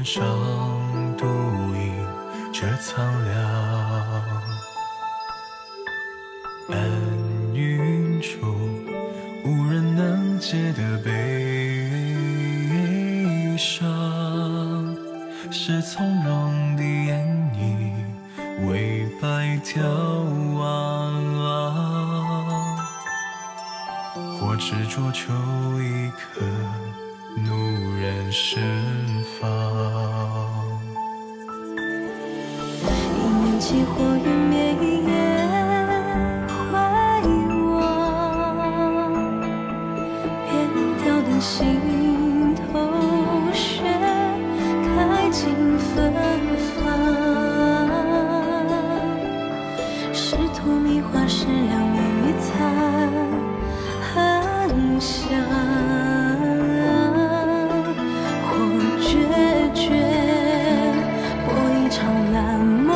天上独影却苍凉，暗云中无人能解的悲伤，是从容的演绎，为白眺望，或执着求一刻，怒然释放。我云灭一夜回望，便凋的心头雪，开尽芬芳。试图迷花，是两面一餐，很想。或决绝，或一场烂漫。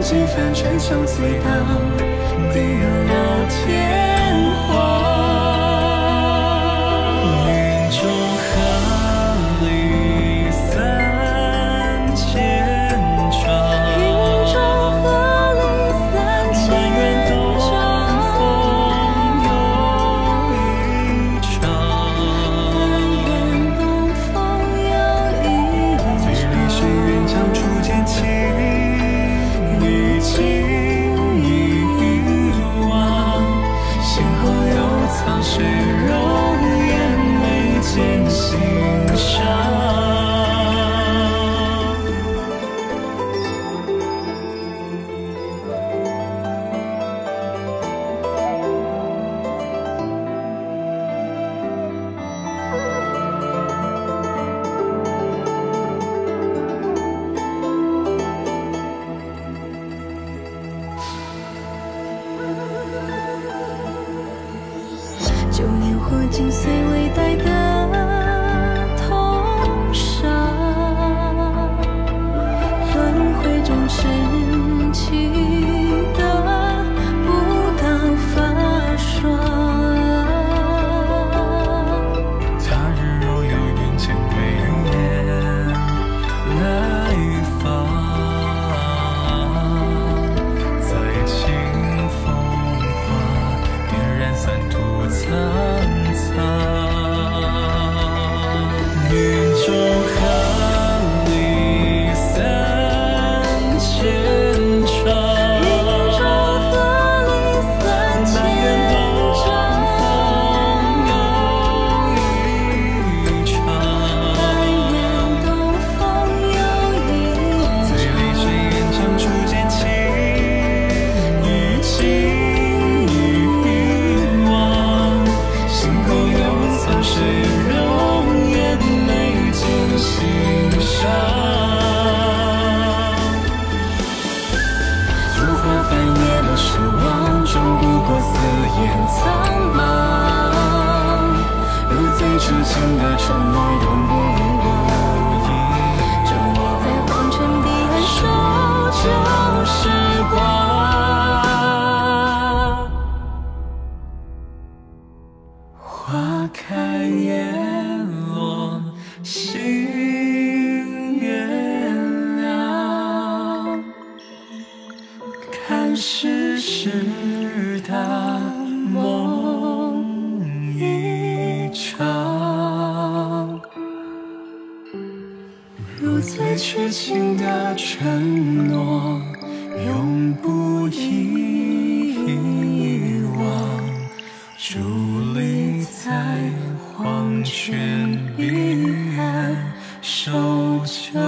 几番春秋，醉倒地老天。如烟火，尽碎未待的。世事大梦一场如最痴情的承诺永不遗忘伫立在黄泉彼岸守着